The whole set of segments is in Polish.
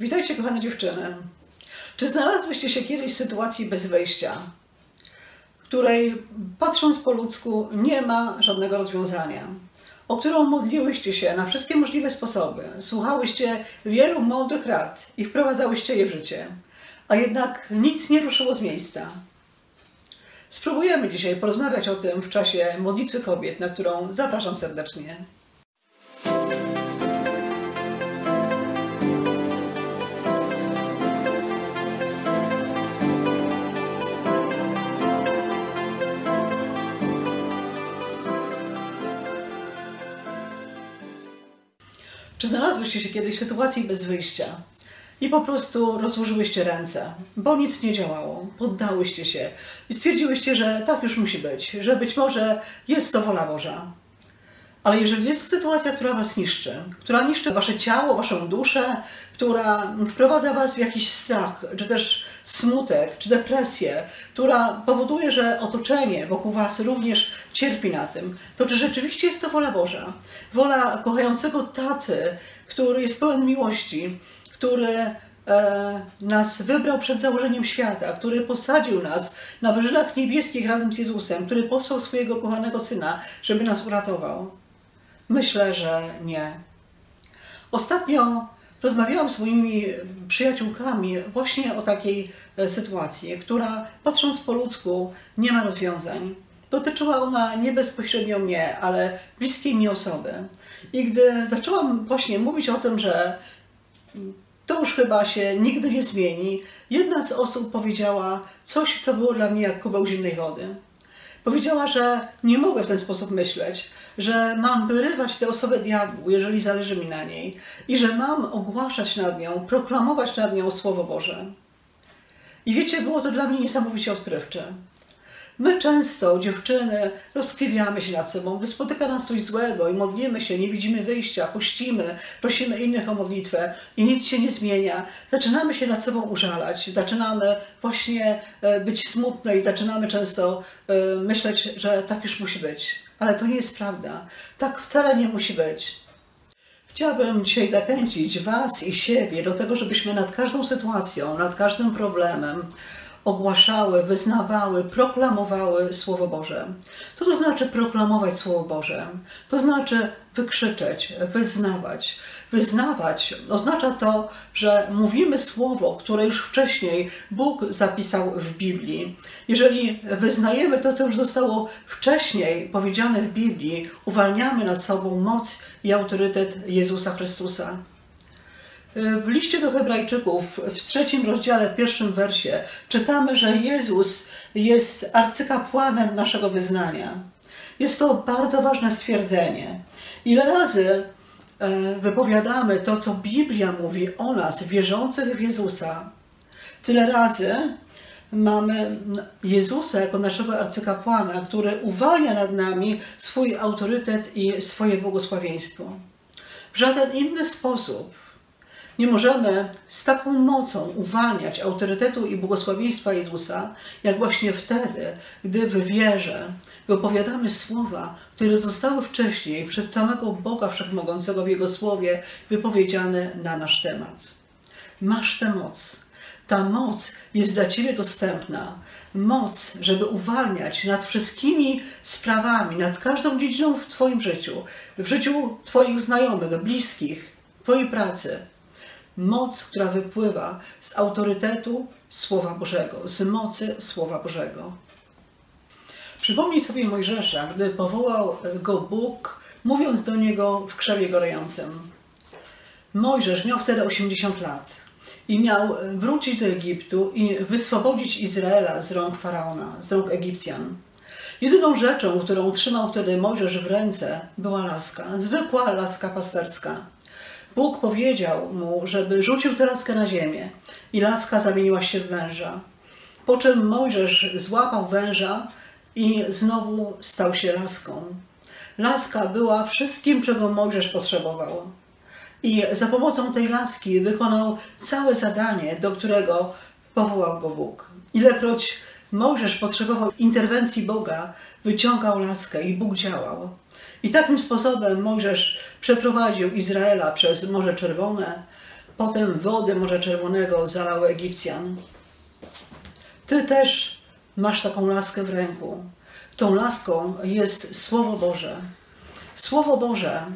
Witajcie, kochane dziewczyny. Czy znalazłyście się kiedyś w sytuacji bez wyjścia, w której patrząc po ludzku nie ma żadnego rozwiązania, o którą modliłyście się na wszystkie możliwe sposoby, słuchałyście wielu mądrych rad i wprowadzałyście je w życie, a jednak nic nie ruszyło z miejsca? Spróbujemy dzisiaj porozmawiać o tym w czasie modlitwy kobiet, na którą zapraszam serdecznie. Czy znalazłyście się kiedyś w sytuacji bez wyjścia i po prostu rozłożyłyście ręce, bo nic nie działało, poddałyście się i stwierdziłyście, że tak już musi być, że być może jest to wola Boża. Ale jeżeli jest sytuacja, która was niszczy, która niszczy wasze ciało, waszą duszę, która wprowadza was w jakiś strach, czy też smutek, czy depresję, która powoduje, że otoczenie wokół was również cierpi na tym, to czy rzeczywiście jest to wola Boża? Wola kochającego taty, który jest pełen miłości, który e, nas wybrał przed założeniem świata, który posadził nas na wyżynach niebieskich razem z Jezusem, który posłał swojego kochanego Syna, żeby nas uratował? Myślę, że nie. Ostatnio rozmawiałam z moimi przyjaciółkami właśnie o takiej e, sytuacji, która patrząc po ludzku nie ma rozwiązań. Dotyczyła ona nie bezpośrednio mnie, ale bliskiej mi osoby. I gdy zaczęłam właśnie mówić o tym, że to już chyba się nigdy nie zmieni, jedna z osób powiedziała coś, co było dla mnie jak kubeł zimnej wody. Powiedziała, że nie mogę w ten sposób myśleć, że mam wyrywać tę osobę diabłu, jeżeli zależy mi na niej, i że mam ogłaszać nad nią, proklamować nad nią Słowo Boże. I wiecie, było to dla mnie niesamowicie odkrywcze. My często, dziewczyny, rozkrywiamy się nad sobą, gdy spotyka nas coś złego i modlimy się, nie widzimy wyjścia, puścimy, prosimy innych o modlitwę i nic się nie zmienia. Zaczynamy się nad sobą użalać, zaczynamy właśnie e, być smutne i zaczynamy często e, myśleć, że tak już musi być. Ale to nie jest prawda. Tak wcale nie musi być. Chciałabym dzisiaj zachęcić Was i siebie do tego, żebyśmy nad każdą sytuacją, nad każdym problemem, ogłaszały, wyznawały, proklamowały Słowo Boże. Co to znaczy proklamować Słowo Boże? To znaczy wykrzyczeć, wyznawać. Wyznawać oznacza to, że mówimy słowo, które już wcześniej Bóg zapisał w Biblii. Jeżeli wyznajemy to, co już zostało wcześniej powiedziane w Biblii, uwalniamy nad sobą moc i autorytet Jezusa Chrystusa. W liście do Hebrajczyków w trzecim rozdziale, pierwszym wersie czytamy, że Jezus jest arcykapłanem naszego wyznania. Jest to bardzo ważne stwierdzenie. Ile razy e, wypowiadamy to, co Biblia mówi o nas, wierzących w Jezusa, tyle razy mamy Jezusa jako naszego arcykapłana, który uwalnia nad nami swój autorytet i swoje błogosławieństwo. W żaden inny sposób nie możemy z taką mocą uwalniać autorytetu i błogosławieństwa Jezusa, jak właśnie wtedy, gdy w wierze wypowiadamy słowa, które zostały wcześniej przed samego Boga Wszechmogącego w Jego Słowie wypowiedziane na nasz temat. Masz tę moc. Ta moc jest dla Ciebie dostępna. Moc, żeby uwalniać nad wszystkimi sprawami, nad każdą dziedziną w Twoim życiu, w życiu Twoich znajomych, bliskich, Twojej pracy moc, która wypływa z autorytetu Słowa Bożego, z mocy Słowa Bożego. Przypomnij sobie Mojżesza, gdy powołał go Bóg, mówiąc do niego w krzewie gorejącym. Mojżesz miał wtedy 80 lat i miał wrócić do Egiptu i wyswobodzić Izraela z rąk faraona, z rąk Egipcjan. Jedyną rzeczą, którą trzymał wtedy Mojżesz w ręce, była laska, zwykła laska pasterska. Bóg powiedział mu, żeby rzucił tę laskę na ziemię i laska zamieniła się w węża. Po czym Mojżesz złapał węża i znowu stał się laską. Laska była wszystkim, czego Mojżesz potrzebował. I za pomocą tej laski wykonał całe zadanie, do którego powołał go Bóg. Ilekroć Mojżesz potrzebował interwencji Boga, wyciągał laskę i Bóg działał. I takim sposobem Mojżesz przeprowadził Izraela przez Morze Czerwone, potem wody Morza Czerwonego zalały Egipcjan. Ty też masz taką laskę w ręku. Tą laską jest Słowo Boże. Słowo Boże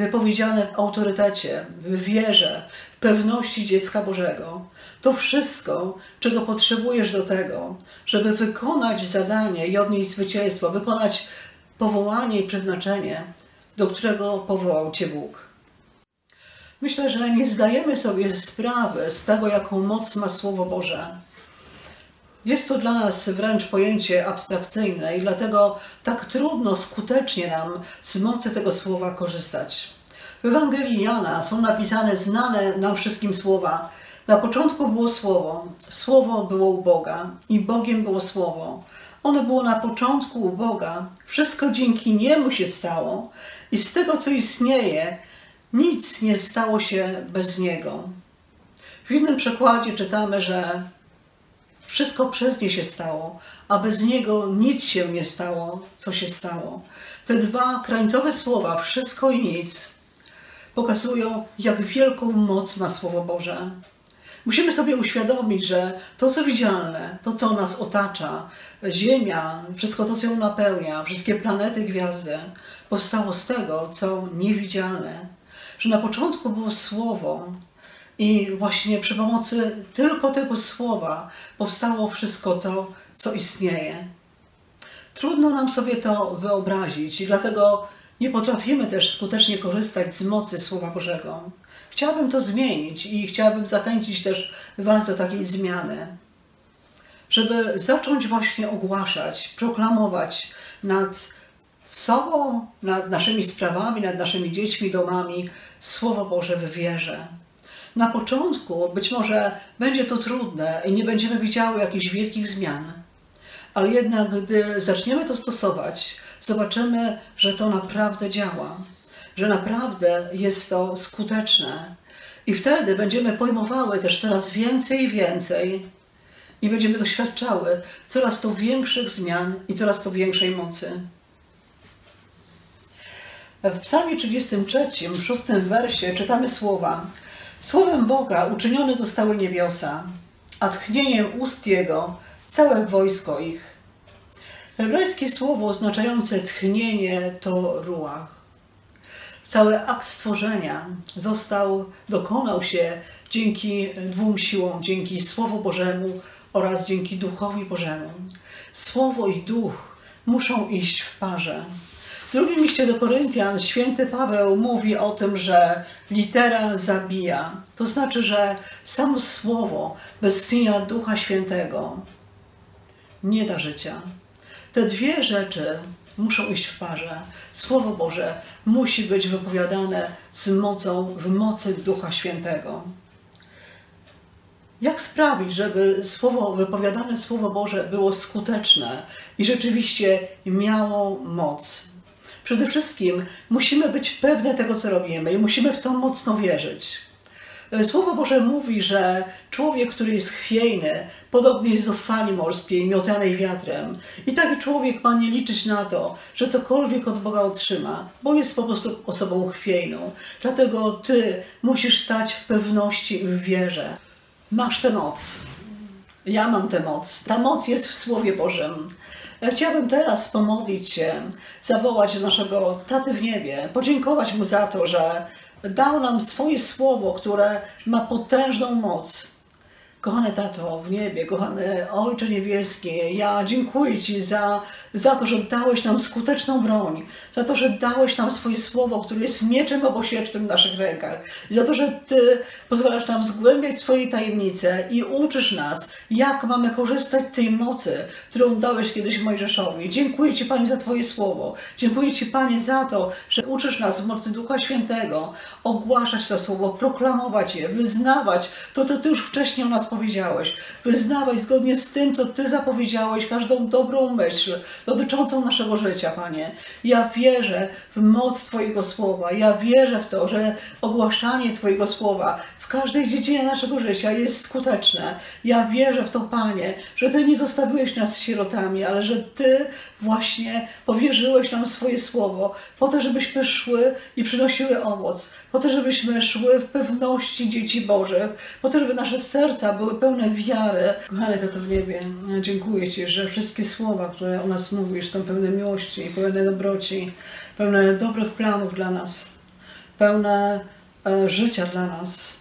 wypowiedziane w autorytecie, w wierze, w pewności dziecka Bożego. To wszystko, czego potrzebujesz do tego, żeby wykonać zadanie i odnieść zwycięstwo, wykonać powołanie i przeznaczenie, do którego powołał Cię Bóg. Myślę, że nie zdajemy sobie sprawy z tego, jaką moc ma Słowo Boże. Jest to dla nas wręcz pojęcie abstrakcyjne i dlatego tak trudno skutecznie nam z mocy tego słowa korzystać. W Ewangelii Jana są napisane znane nam wszystkim słowa. Na początku było Słowo, Słowo było u Boga i Bogiem było Słowo. Ono było na początku u Boga, wszystko dzięki Niemu się stało i z tego, co istnieje, nic nie stało się bez Niego. W innym przekładzie czytamy, że wszystko przez nie się stało, a bez niego nic się nie stało, co się stało. Te dwa krańcowe słowa, wszystko i nic, pokazują, jak wielką moc ma Słowo Boże. Musimy sobie uświadomić, że to, co widzialne, to, co nas otacza, Ziemia, wszystko to, co ją napełnia, wszystkie planety, gwiazdy, powstało z tego, co niewidzialne. Że na początku było Słowo, i właśnie przy pomocy tylko tego słowa powstało wszystko to, co istnieje. Trudno nam sobie to wyobrazić i dlatego nie potrafimy też skutecznie korzystać z mocy Słowa Bożego. Chciałabym to zmienić i chciałabym zachęcić też Was do takiej zmiany, żeby zacząć właśnie ogłaszać, proklamować nad sobą, nad naszymi sprawami, nad naszymi dziećmi, domami Słowo Boże w wierze. Na początku być może będzie to trudne i nie będziemy widziały jakichś wielkich zmian, ale jednak gdy zaczniemy to stosować, zobaczymy, że to naprawdę działa, że naprawdę jest to skuteczne. I wtedy będziemy pojmowały też coraz więcej i więcej i będziemy doświadczały coraz to większych zmian i coraz to większej mocy. W Psalmie 33, w szóstym wersie czytamy słowa Słowem Boga uczynione zostały niebiosa, a tchnieniem ust Jego całe wojsko ich. Hebrajskie słowo oznaczające tchnienie to ruach. Cały akt stworzenia został, dokonał się dzięki dwóm siłom, dzięki Słowu Bożemu oraz dzięki Duchowi Bożemu. Słowo i Duch muszą iść w parze. W drugim liście do Koryntian święty Paweł mówi o tym, że litera zabija. To znaczy, że samo słowo bez istnienia Ducha Świętego nie da życia. Te dwie rzeczy muszą iść w parze. Słowo Boże musi być wypowiadane z mocą, w mocy Ducha Świętego. Jak sprawić, żeby słowo, wypowiadane Słowo Boże było skuteczne i rzeczywiście miało moc? Przede wszystkim musimy być pewne tego, co robimy i musimy w to mocno wierzyć. E, Słowo Boże mówi, że człowiek, który jest chwiejny, podobnie jest do fali morskiej miotanej wiatrem. I taki człowiek ma nie liczyć na to, że cokolwiek od Boga otrzyma, bo jest po prostu osobą chwiejną. Dlatego ty musisz stać w pewności i w wierze. Masz tę moc. Ja mam tę moc. Ta moc jest w Słowie Bożym. Chciałabym teraz pomodlić się, zawołać do naszego Taty w niebie, podziękować Mu za to, że dał nam swoje słowo, które ma potężną moc. Kochany Tato w niebie, kochany Ojcze Niebieski, ja dziękuję Ci za, za to, że dałeś nam skuteczną broń, za to, że dałeś nam swoje słowo, które jest mieczem obosiecznym w naszych rękach, za to, że Ty pozwalasz nam zgłębiać swoje tajemnice i uczysz nas, jak mamy korzystać z tej mocy, którą dałeś kiedyś Mojżeszowi. Dziękuję Ci, Panie, za Twoje słowo. Dziękuję Ci, Panie, za to, że uczysz nas w mocy Ducha Świętego ogłaszać to słowo, proklamować je, wyznawać to, co Ty już wcześniej o nas powiedziałeś, wyznawać zgodnie z tym, co Ty zapowiedziałeś, każdą dobrą myśl dotyczącą naszego życia, Panie. Ja wierzę w moc Twojego słowa, ja wierzę w to, że ogłaszanie Twojego słowa każdej dziedzinie naszego życia jest skuteczne. Ja wierzę w to, Panie, że Ty nie zostawiłeś nas sierotami, ale że Ty właśnie powierzyłeś nam swoje słowo po to, żebyśmy szły i przynosiły owoc, po to, żebyśmy szły w pewności dzieci Bożych, po to, żeby nasze serca były pełne wiary. Kochany Tato w niebie, dziękuję Ci, że wszystkie słowa, które o nas mówisz, są pełne miłości, pełne dobroci, pełne dobrych planów dla nas, pełne e, życia dla nas,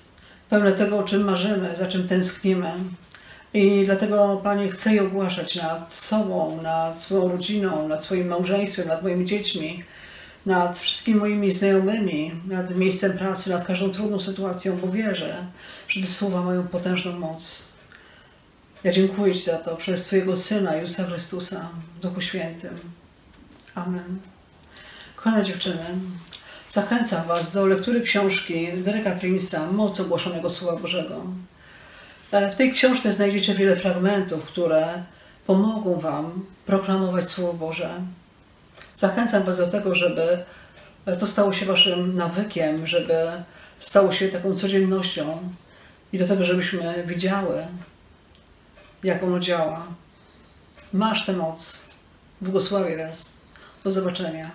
pełne tego, o czym marzymy, za czym tęsknimy. I dlatego, Panie, chcę je ogłaszać nad sobą, nad swoją rodziną, nad swoim małżeństwem, nad moimi dziećmi, nad wszystkimi moimi znajomymi, nad miejscem pracy, nad każdą trudną sytuacją, bo wierzę, że te słowa mają potężną moc. Ja dziękuję Ci za to przez Twojego Syna, Jezusa Chrystusa, w Duchu Świętym. Amen. Kochane dziewczyny, zachęcam Was do lektury książki Dereka Prince'a Moc ogłoszonego Słowa Bożego. E, W tej książce znajdziecie wiele fragmentów, które pomogą Wam proklamować Słowo Boże. Zachęcam Was do tego, żeby to stało się Waszym nawykiem, żeby stało się taką codziennością i do tego, żebyśmy widziały, jak ono działa. Masz tę moc. Błogosławię Was. Do zobaczenia.